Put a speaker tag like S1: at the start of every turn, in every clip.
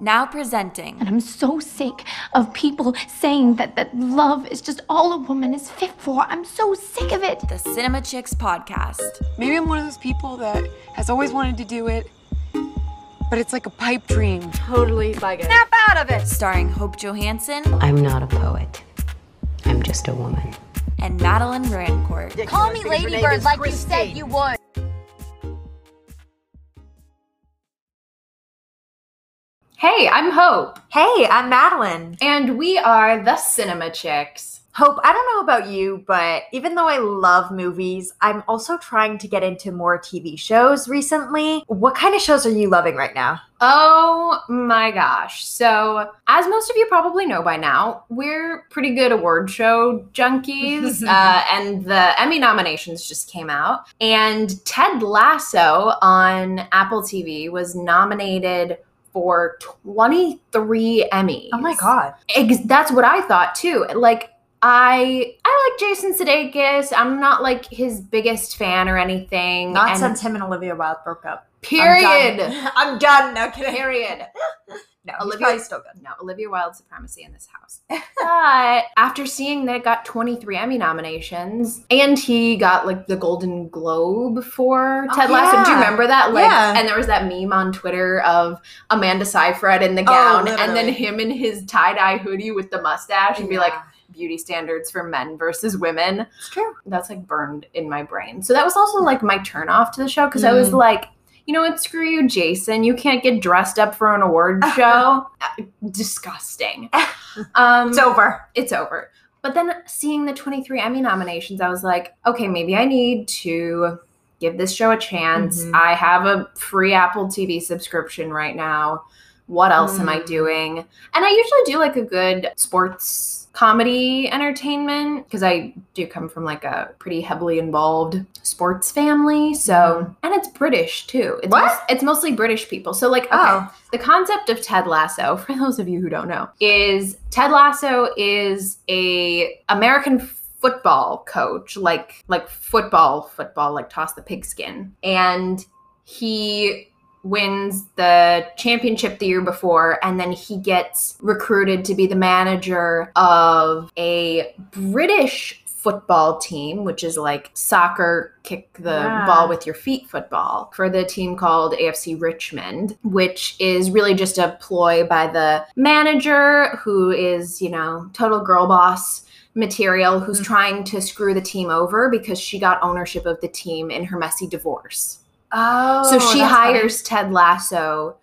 S1: Now presenting.
S2: And I'm so sick of people saying that, that love is just all a woman is fit for. I'm so sick of it.
S1: The Cinema Chicks podcast.
S3: Maybe I'm one of those people that has always wanted to do it, but it's like a pipe dream.
S4: Totally like it.
S1: Snap out of it! Starring Hope Johansson.
S5: I'm not a poet. I'm just a woman.
S1: And Madeline Rancourt.
S6: Call me Ladybird like you said you would.
S4: Hey, I'm Hope.
S7: Hey, I'm Madeline.
S4: And we are the Cinema Chicks.
S7: Hope, I don't know about you, but even though I love movies, I'm also trying to get into more TV shows recently. What kind of shows are you loving right now?
S4: Oh my gosh. So, as most of you probably know by now, we're pretty good award show junkies. uh, and the Emmy nominations just came out. And Ted Lasso on Apple TV was nominated for 23 Emmys.
S7: Oh my God.
S4: That's what I thought too. Like, I I like Jason Sudeikis. I'm not like his biggest fan or anything.
S7: Not
S4: and
S7: since him and Olivia Wilde broke up.
S4: period.
S7: I'm done. I'm done. No kidding.
S4: Period.
S7: No,
S4: Olivia-
S7: probably still good.
S4: No, Olivia Wilde supremacy in this house. but after seeing that it got 23 Emmy nominations and he got like the Golden Globe for
S7: Oh,
S4: Ted Lasso. Do you remember that? Like,
S7: Yeah.
S4: and there was that meme on Twitter of Amanda Seyfried in the
S7: Oh,
S4: gown and then him in his tie dye hoodie with the mustache and be like, beauty standards for men versus women.
S7: It's true.
S4: That's like burned in my brain. So that was also like my turn off to the show because I was
S7: Mm.
S4: like, you know what, screw you, Jason. You can't get dressed up for an award show. Uh, Disgusting. Um,
S7: It's over.
S4: it's over. But then seeing the 23 Emmy nominations, I was like, okay, maybe I need to give this show a chance.
S7: Mhm.
S4: I have a free Apple TV subscription right now. What else am I
S7: Mm.
S4: doing? And I usually do like a good sports comedy entertainment because I do come from like a pretty heavily involved sports family. So, and it's British too. It's,
S7: What?
S4: it's mostly British people. So, like, okay,
S7: Oh.
S4: the concept of Ted Lasso, for those of you who don't know, is Ted Lasso is a American football coach, like like football, football, like toss the pigskin, and he wins the championship the year before and then he gets recruited to be the manager of a British football team which is like soccer kick the
S7: Yeah.
S4: ball with your feet football for the team called AFC Richmond which is really just a ploy by the manager who is you know total girl boss material who's
S7: Mhm.
S4: trying to screw the team over because she got ownership of the team in her messy divorce
S7: Oh.
S4: so she
S7: funny.
S4: hires Ted Lasso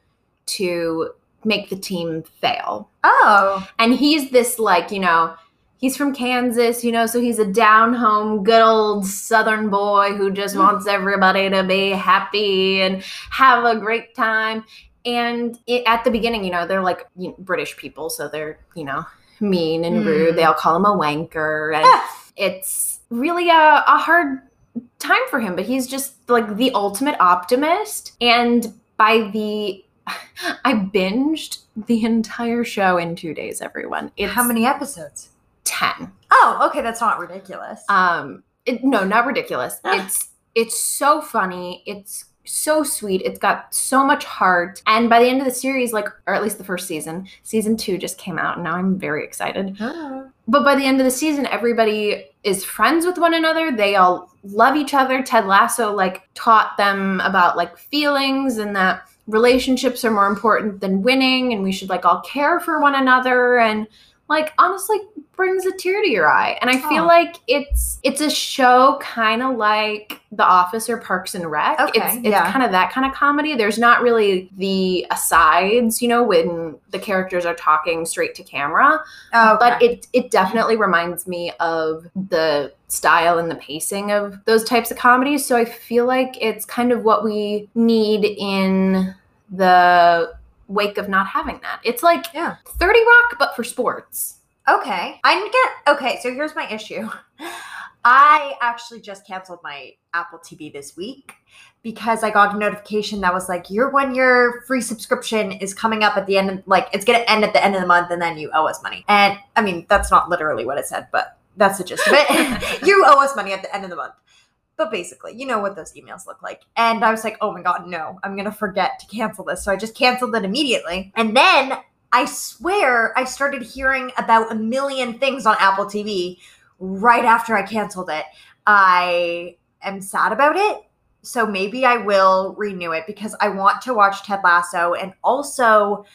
S4: to make the team fail.
S7: Oh.
S4: And he's this, like, you know, he's from Kansas, you know, so he's a down home, good old Southern boy who just wants everybody to be happy and have a great time. And it, at the beginning, you know, they're like you know, British people, so they're, you know, mean and rude.
S7: Mm.
S4: They all call him a wanker. And
S7: Ah.
S4: it's really a, a hard time for him, but he's just like the ultimate optimist. And by the I binged the entire show in two days, everyone. It's
S7: How many episodes?
S4: 10.
S7: Oh, okay, that's not ridiculous.
S4: Um it, no, not ridiculous. it's it's so funny. It's so sweet. It's got so much heart. And by the end of the series, like, or at least the first season, season two just came out, and now I'm very excited.
S7: Oh.
S4: But by the end of the season, everybody is friends with one another. They all love each other. Ted Lasso like taught them about like feelings and that relationships are more important than winning and we should like all care for one another and like honestly brings a tear to your eye. And I feel
S7: Aw.
S4: like it's it's a show kind of like The Office or Parks and Rec.
S7: Okay,
S4: it's it's
S7: yeah.
S4: kind of that kind of comedy. There's not really the asides, you know, when the characters are talking straight to camera
S7: Oh,
S4: but it it definitely reminds me of the style and the pacing of those types of comedies so i feel like it's kind of what we need in the wake of not having that it's like
S7: Yeah.
S4: 30 rock but for sports
S7: Okay. I'm get okay, so here's my issue. I actually just canceled my Apple TV this week because I got a notification that was like your one year free subscription is coming up at the end of like it's gonna end at the end of the month and then you owe us money. And I mean that's not literally what it said, but that's the gist of it. you owe us money at the end of the month. But basically, you know what those emails look like. And I was like, oh my God, no, I'm going to forget to cancel this. So I just canceled it immediately. And then I swear I started hearing about a million things on Apple TV right after I canceled it. I am sad about it. So maybe I will renew it because I want to watch Ted Lasso and also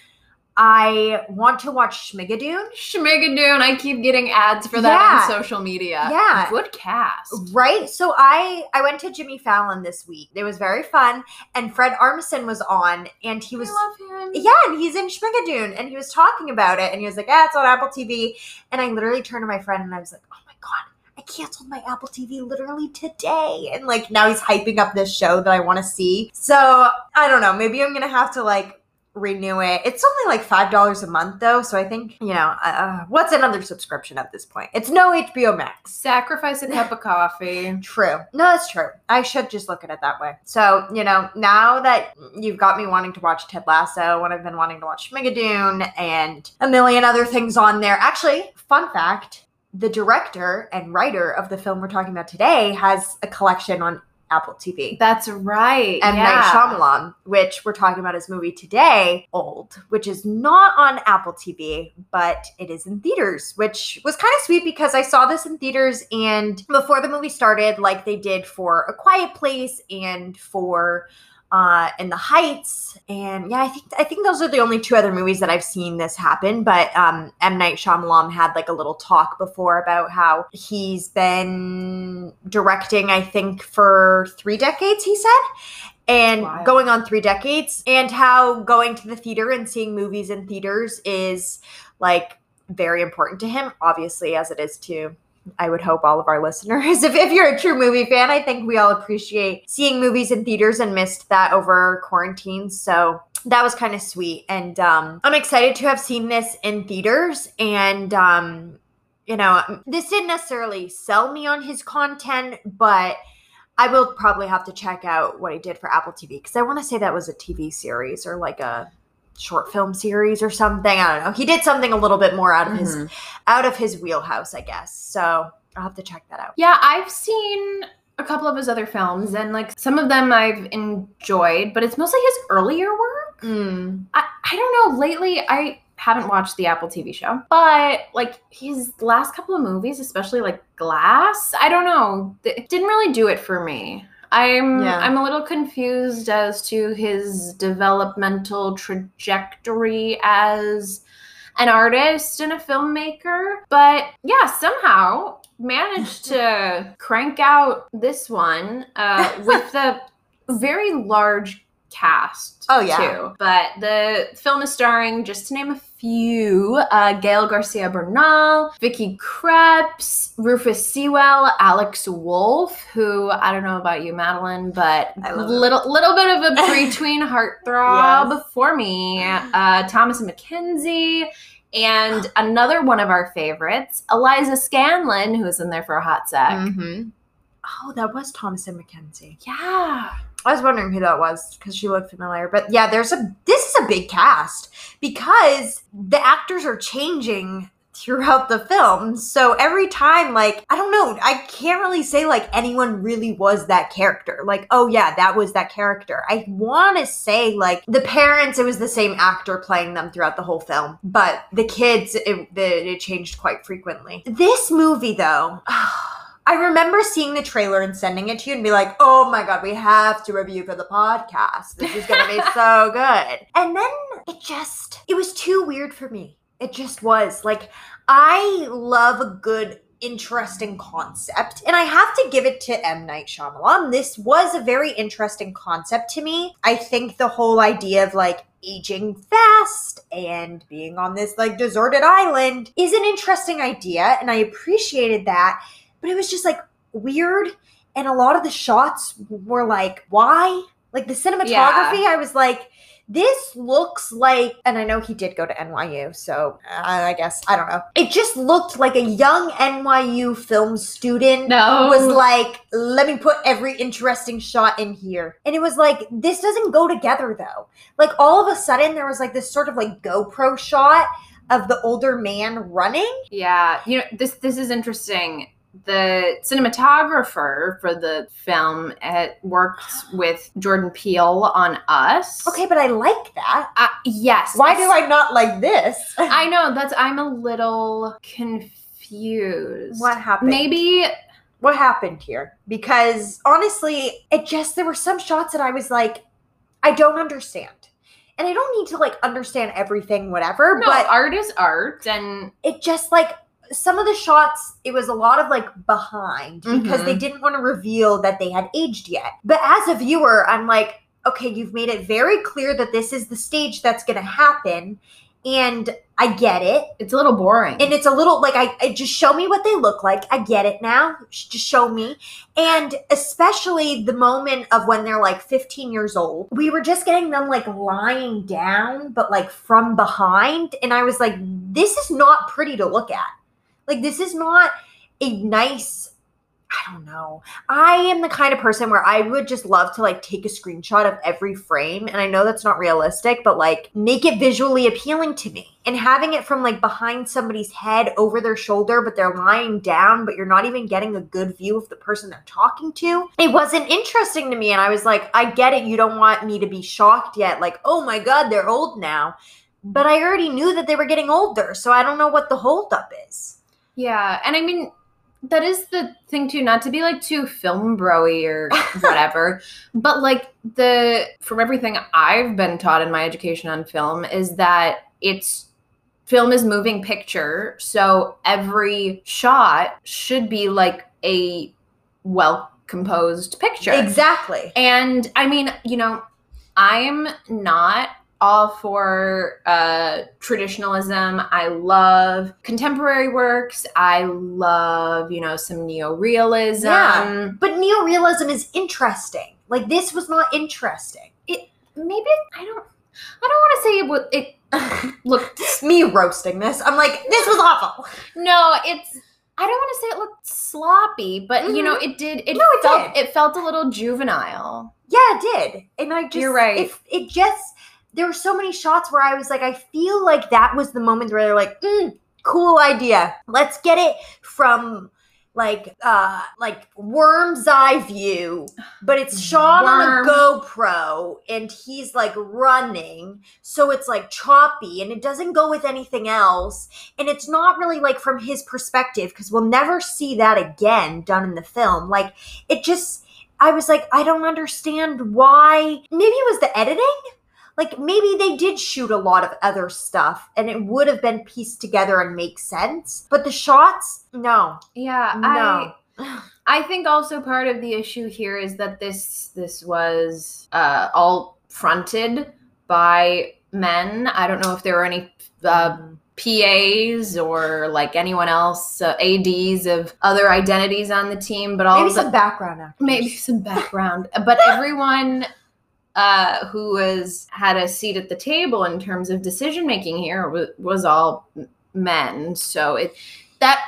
S7: I want to watch Schmigadoon.
S4: Schmigadoon. I keep getting ads for that
S7: Yeah.
S4: on social media.
S7: Yeah.
S4: Good cast.
S7: Right? So I I went to Jimmy Fallon this week. It was very fun and Fred Armisen was on and he was
S4: I love him.
S7: Yeah, and he's in Schmigadoon and he was talking about it and he was like, "Yeah, it's on Apple TV." And I literally turned to my friend and I was like, "Oh my god, I canceled my Apple TV literally today." And like now he's hyping up this show that I want to see. So, I don't know, maybe I'm going to have to like renew it. It's only like $5 a month though, so I think, you know, uh, what's another subscription at this point? It's no HBO Max.
S4: Sacrifice a cup of coffee.
S7: True. No, that's true. I should just look at it that way. So, you know, now that you've got me wanting to watch Ted Lasso, when I've been wanting to watch Schmigadoon and a million other things on there. Actually, fun fact the director and writer of the film we're talking about today has a collection on Apple TV.
S4: That's right.
S7: And
S4: yeah.
S7: Night Shyamalan, which we're talking about his movie today, Old, which is not on Apple TV, but it is in theaters, which was kind of sweet because I saw this in theaters and before the movie started, like they did for A Quiet Place and for uh in the heights and yeah i think i think those are the only two other movies that i've seen this happen but um m night Shyamalan had like a little talk before about how he's been directing i think for three decades he said and
S4: Wild.
S7: going on three decades and how going to the theater and seeing movies in theaters is like very important to him obviously as it is to I would hope all of our listeners. If, if you're a true movie fan, I think we all appreciate seeing movies in theaters and missed that over quarantine. So that was kind of sweet. And um, I'm excited to have seen this in theaters. And, um, you know, this didn't necessarily sell me on his content, but I will probably have to check out what he did for Apple TV because I want to say that was a TV series or like a short film series or something. I don't know. He did something a little bit more out of his
S4: Mhm.
S7: out of his wheelhouse, I guess. So I'll have to check that out.
S4: Yeah, I've seen a couple of his other films, and like some of them I've enjoyed, but it's mostly his earlier work.
S7: Mm.
S4: I, I don't know. Lately, I haven't watched the Apple TV show, but like his last couple of movies, especially like Glass, I don't know, it didn't really do it for me. I'm
S7: Yeah.
S4: I'm a little confused as to his developmental trajectory as an artist and a filmmaker, but yeah, somehow managed to crank out this one uh, with the very large cast.
S7: Oh, yeah.
S4: too. But the film is starring, just to name a few, uh, Gael Garcia Bernal, Vicky Krieps, Rufus Sewell, Alex Wolff, who I don't know about you, Madeline, but little little bit of a between heartthrob
S7: Yes.
S4: for me. Uh, Thomasin McKenzie. And another one of our favorites, Eliza Scanlen, who was in there for a hot sec.
S7: Mm-hmm. Oh, that was Thomasin McKenzie.
S4: Yeah.
S7: I was wondering who that was because she looked familiar. But yeah, there's a this is a big cast because the actors are changing throughout the film. So every time, like, I don't know, I can't really say like anyone really was that character. Like, oh yeah, that was that character. I want to say like the parents, it was the same actor playing them throughout the whole film, but the kids, it, the, it changed quite frequently. This movie though. Oh, I remember seeing the trailer and sending it to you and be like, oh my God, we have to review for the podcast. This is going to be so good. And then it just, it was too weird for me. It just was. Like, I love a good, interesting concept. And I have to give it to M. Night Shyamalan. This was a very interesting concept to me. I think the whole idea of like, aging fast and being on this like deserted island is an interesting idea and I appreciated that but it was just like weird. And a lot of the shots were like why? Like the cinematography i was like this looks like and i know he did go to nyu so uh, i guess i don't know. It just looked like a young nyu film student
S4: No.
S7: was like let me put every interesting shot in here. And it was like this doesn't go together though. Like all of a sudden there was like this sort of like gopro shot of the older man running.
S4: Yeah, you know this this is interesting the cinematographer for the film uh, worked with Jordan Peele on Us.
S7: Okay, but I like that.
S4: Uh, yes.
S7: Why do I not like this?
S4: I know that's. I'm a little confused.
S7: what happened?
S4: Maybe
S7: what happened here because honestly it just there were some shots that i was like i don't understand and i don't need to like understand everything whatever
S4: no,
S7: but
S4: art is art, and
S7: it just like some of the shots it was a lot of like behind because
S4: Mhm.
S7: they didn't want to reveal that they had aged yet but as a viewer i'm like okay you've made it very clear that this is the stage that's going to happen and i get it
S4: it's a little boring.
S7: and it's a little like I, I just show me what they look like. I get it now. Just show me. And especially the moment of when they're like 15 years old, we were just getting them like lying down, but like from behind. And I was like, this is not pretty to look at. Like, this is not a nice. I don't know. I am the kind of person where I would just love to like take a screenshot of every frame. And I know that's not realistic, but like make it visually appealing to me. And having it from like behind somebody's head over their shoulder, but they're lying down, but you're not even getting a good view of the person they're talking to. It wasn't interesting to me. And I was like, I get it. You don't want me to be shocked yet. Like, oh my God, they're old now. But I already knew that they were getting older. So I don't know what the holdup is.
S4: Yeah, and I mean that is the thing too. Not to be like too film broy or whatever, but like the from everything I've been taught in my education on film is that it's film is moving picture, so every shot should be like a well composed picture.
S7: Exactly.
S4: And I mean, you know, I'm not all for uh traditionalism. I love contemporary works. I love, you know, some neorealism.
S7: Yeah. But neorealism is interesting. Like this was not interesting.
S4: It maybe I don't I don't want to say it it looked
S7: Me roasting this. I'm like, this was awful.
S4: no, it's I don't want to say it looked sloppy, but you know, it did it
S7: No, it
S4: felt
S7: did.
S4: it felt a little juvenile.
S7: Yeah, it did. And I just
S4: You're right.
S7: It, it just there were so many shots where I was like, I feel like that was the moment where they're like, mm, cool idea. Let's get it from like uh like worm's eye view but it's shot
S4: Worm.
S7: on a GoPro and he's like running so it's like choppy and it doesn't go with anything else and it's not really like from his perspective because we'll never see that again done in the film like it just I was like, I don't understand why. Maybe it was the editing. Like maybe they did shoot a lot of other stuff and it would have been pieced together and make sense. But the shots, no.
S4: Yeah,
S7: No.
S4: I I think also part of the issue here is that this this was uh, all fronted by men. I don't know if there were any uh, PAs or like anyone else, uh, ADs of other identities on the team, but all
S7: Maybe
S4: the,
S7: some background actors.
S4: maybe some background. But everyone uh, who was had a seat at the table in terms of decision making here was, was all men. So it that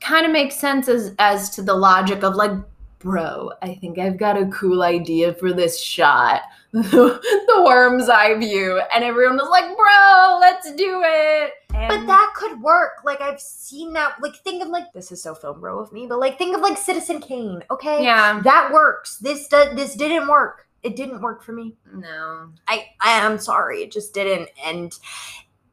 S4: kind of makes sense as as to the logic of like, bro, I think I've got a cool idea for this shot. the worm's eye view, and everyone was like, "Bro, let's do it."
S7: But that could work. Like I've seen that. Like think of like this is so film bro of me, but like think of like Citizen Kane. Okay,
S4: yeah,
S7: that works. This does. This didn't work. It didn't work for me.
S4: no,
S7: I I am sorry, it just didn't. And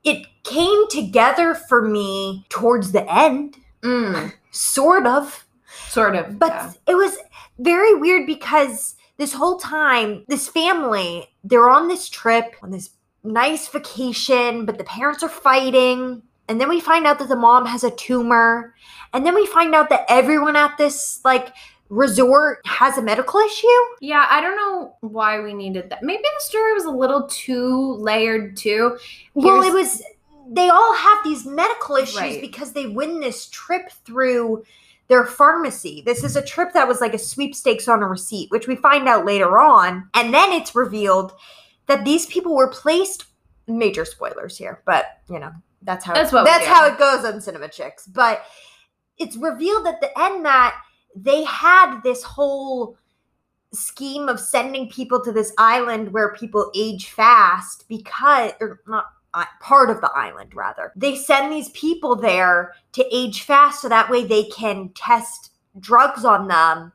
S7: it came together for me towards the end,
S4: mm,
S7: sort of.
S4: sort of,
S7: But
S4: yeah.
S7: it was very weird because this whole time, this family, they're on this trip, on this nice vacation, but the parents are fighting. And then we find out that the mom has a tumor. And then we find out that everyone at this like resort has a medical issue.
S4: Yeah, I don't know why we needed that. Maybe the story was a little too layered too.
S7: Well, it was they all have these medical issues
S4: Right.
S7: because they win this trip through their pharmacy. This is a trip that was like a sweepstakes on a receipt, which we find out later on. And then it's revealed that these people were placed major spoilers here, but you know, that's how
S4: That's what
S7: that's how it goes on Cinema Chicks. But it's revealed at the end that they had this whole scheme of sending people to this island where people age fast because or not uh, part of the island rather they send these people there to age fast so that way they can test drugs on them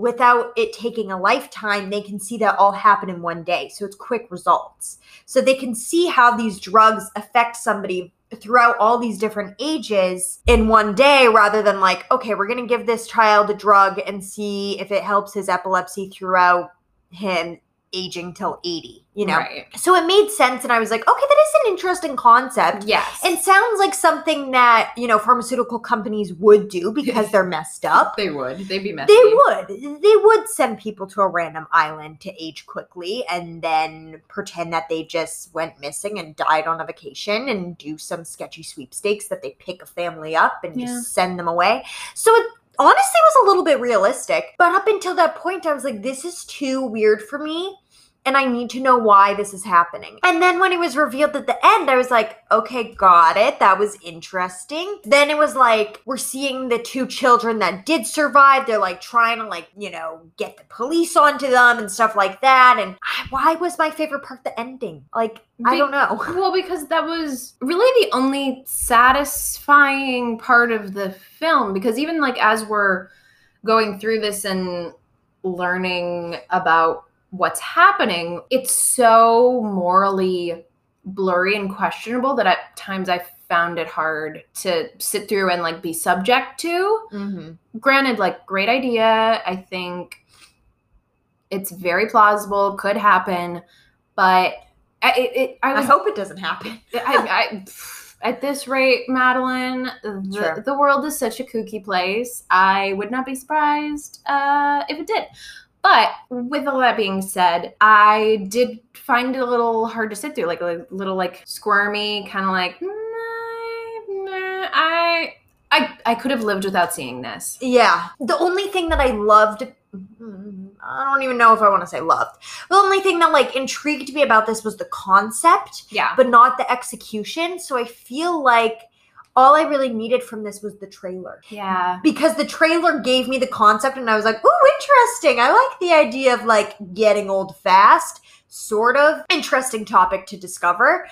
S7: without it taking a lifetime, they can see that all happen in one day. So it's quick results. So they can see how these drugs affect somebody throughout all these different ages in one day rather than like, okay, we're going to give this child a drug and see if it helps his epilepsy throughout him aging till 80, you know?
S4: Right.
S7: So it made sense. And I was like, okay, that is an interesting concept.
S4: Yes.
S7: It sounds like something that, you know, pharmaceutical companies would do because they're messed up.
S4: they would. They'd be messy.
S7: They would. They would send people to a random island to age quickly and then pretend that they just went missing and died on a vacation and do some sketchy sweepstakes that they pick a family up and
S4: Yeah.
S7: just send them away. So it honestly was a little bit realistic. But up until that point, I was like, this is too weird for me. And I need to know why this is happening. And then when it was revealed at the end, I was like, okay, got it. That was interesting. Then it was like, we're seeing the two children that did survive. They're like trying to, like, you know, get the police onto them and stuff like that. And I, why was my favorite part the ending? Like, I don't know.
S4: Well, because that was really the only satisfying part of the film. Because even like as we're going through this and learning about what's happening, it's so morally blurry and questionable that at times I found it hard to sit through and like be subject to.
S7: Mm-hmm.
S4: Granted, like great idea. I think it's very plausible, could happen, but I, it, it, I
S7: I hope it doesn't happen.
S4: I, I, at this rate, Madeline, the,
S7: Sure.
S4: the world is such a kooky place. I would not be surprised uh, if it did. But with all that being said, I did find it a little hard to sit through, like a little like squirmy, kind of like nah, nah, I. I, I could have lived without seeing this.
S7: Yeah. The only thing that I loved, mm, I don't even know if I want to say loved. The only thing that like intrigued me about this was the concept,
S4: Yeah.
S7: but not the execution. So I feel like all I really needed from this was the trailer.
S4: Yeah.
S7: Because the trailer gave me the concept and I was like, ooh, interesting. I like the idea of like getting old fast. Sort of interesting topic to discover.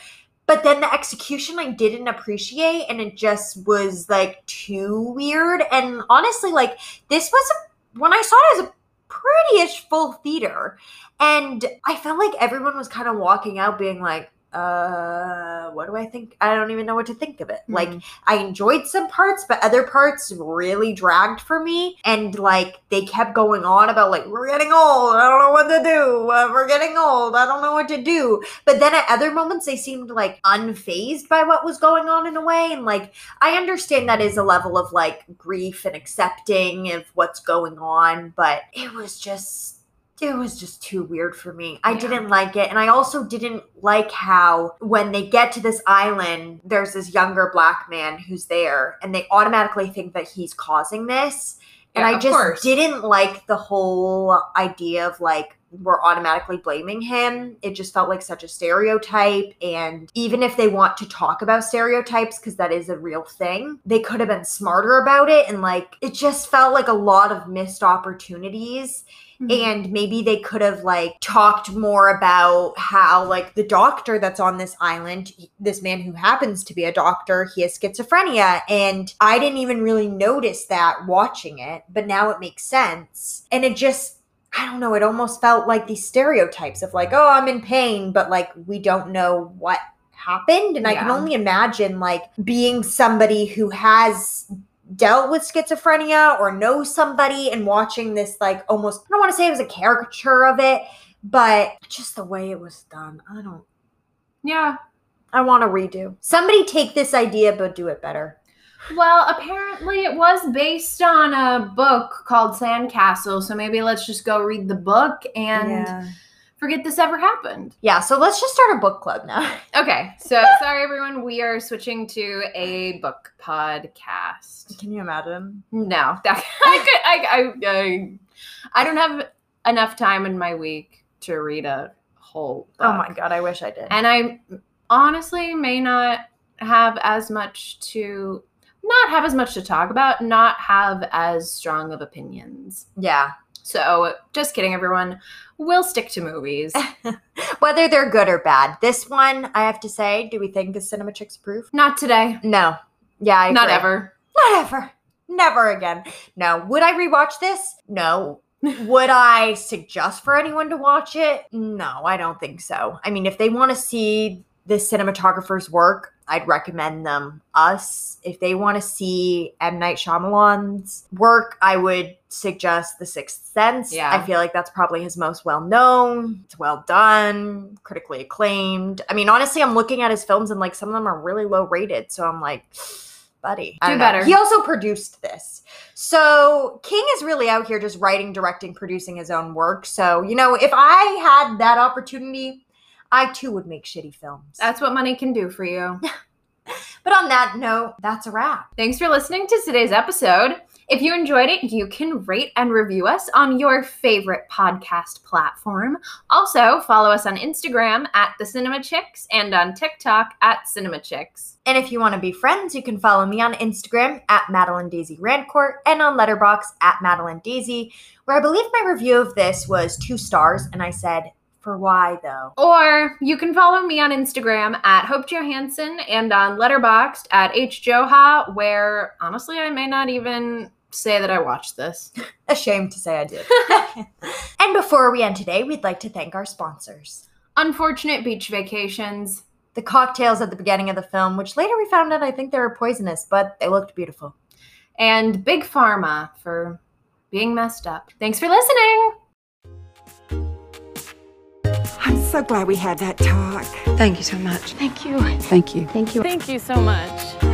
S7: But then the execution I didn't appreciate and it just was like too weird. And honestly, like this was a, when I saw it as a pretty-ish full theater. And I felt like everyone was kind of walking out being like, uh, what do I think? I don't even know what to think of it. Like,
S4: Mhm.
S7: I enjoyed some parts, but other parts really dragged for me. And like they kept going on about like we're getting old. I don't know what to do. Uh, we're getting old. I don't know what to do. But then at other moments they seemed like unfazed by what was going on in a way. And like I understand that is a level of like grief and accepting of what's going on, but it was just it was just too weird for me. I
S4: Yeah.
S7: didn't like it. And I also didn't like how when they get to this island, there's this younger black man who's there and they automatically think that he's causing this. And
S4: Yeah,
S7: I just
S4: course.
S7: didn't like the whole idea of like we're automatically blaming him. It just felt like such a stereotype. And even if they want to talk about stereotypes, because that is a real thing, they could have been smarter about it. And like, it just felt like a lot of missed opportunities
S4: Mhm.
S7: and maybe they could have like talked more about how like the doctor that's on this island this man who happens to be a doctor he has schizophrenia and i didn't even really notice that watching it but now it makes sense. And it just i don't know it almost felt like these stereotypes of like oh i'm in pain but like we don't know what happened. And i can only imagine like being somebody who has dealt with schizophrenia or know somebody and watching this like almost I don't want to say it was a caricature of it, but just the way it was done. I don't
S4: Yeah.
S7: I want to redo. Somebody take this idea but do it better.
S4: Well, apparently it was based on a book called Sandcastle, so maybe let's just go read the book and forget this ever happened.
S7: Yeah, so let's just start a book club now.
S4: Okay, so sorry everyone, we are switching to a book podcast.
S7: Can you imagine?
S4: No, that, I, could, I, I, I, I don't have enough time in my week to read a whole. Book.
S7: Oh my god, I wish I did.
S4: And I honestly may not have as much to not have as much to talk about, not have as strong of opinions.
S7: yeah.
S4: So, just kidding, everyone. We'll stick to movies.
S7: Whether they're good or bad. This one, I have to say, do we think is Cinema Chicks proof?
S4: Not today.
S7: No. Yeah, I
S4: Not
S7: agree.
S4: ever.
S7: Not ever. Never again. No. Would I rewatch this? No. Would I suggest for anyone to watch it? No, I don't think so. I mean, if they want to see the cinematographer's work, I'd recommend them Us. If they want to see M. Night Shyamalan's work, I would suggest The Sixth Sense.
S4: Yeah.
S7: I feel like that's probably his most well known. It's well done, critically acclaimed. I mean, honestly, I'm looking at his films and like some of them are really low rated. So I'm like, buddy.
S4: Do
S7: don't know.
S4: better.
S7: He also produced this. So King is really out here just writing, directing, producing his own work. So, you know, if I had that opportunity, I too would make shitty films.
S4: That's what money can do for you.
S7: but on that note, that's a wrap.
S4: Thanks for listening to today's episode. If you enjoyed it, you can rate and review us on your favorite podcast platform. Also, follow us on Instagram at the Cinema Chicks and on TikTok at Cinema Chicks.
S7: And if you want to be friends, you can follow me on Instagram at Madeline Daisy Rancourt and on Letterboxd at Madeline Daisy, where I believe my review of this was two stars, and I said, for why though?
S4: Or you can follow me on Instagram at Hope Johansson and on Letterboxd at HJoha, where honestly I may not even say that I watched this.
S7: Ashamed to say I did. and before we end today, we'd like to thank our sponsors.
S4: Unfortunate beach vacations.
S7: The cocktails at the beginning of the film, which later we found out I think they were poisonous, but they looked beautiful.
S4: and Big Pharma for being messed up. Thanks for listening.
S8: So glad we had that talk.
S5: Thank you so much.
S2: Thank you.
S5: Thank you.
S2: Thank you.
S9: Thank you so much.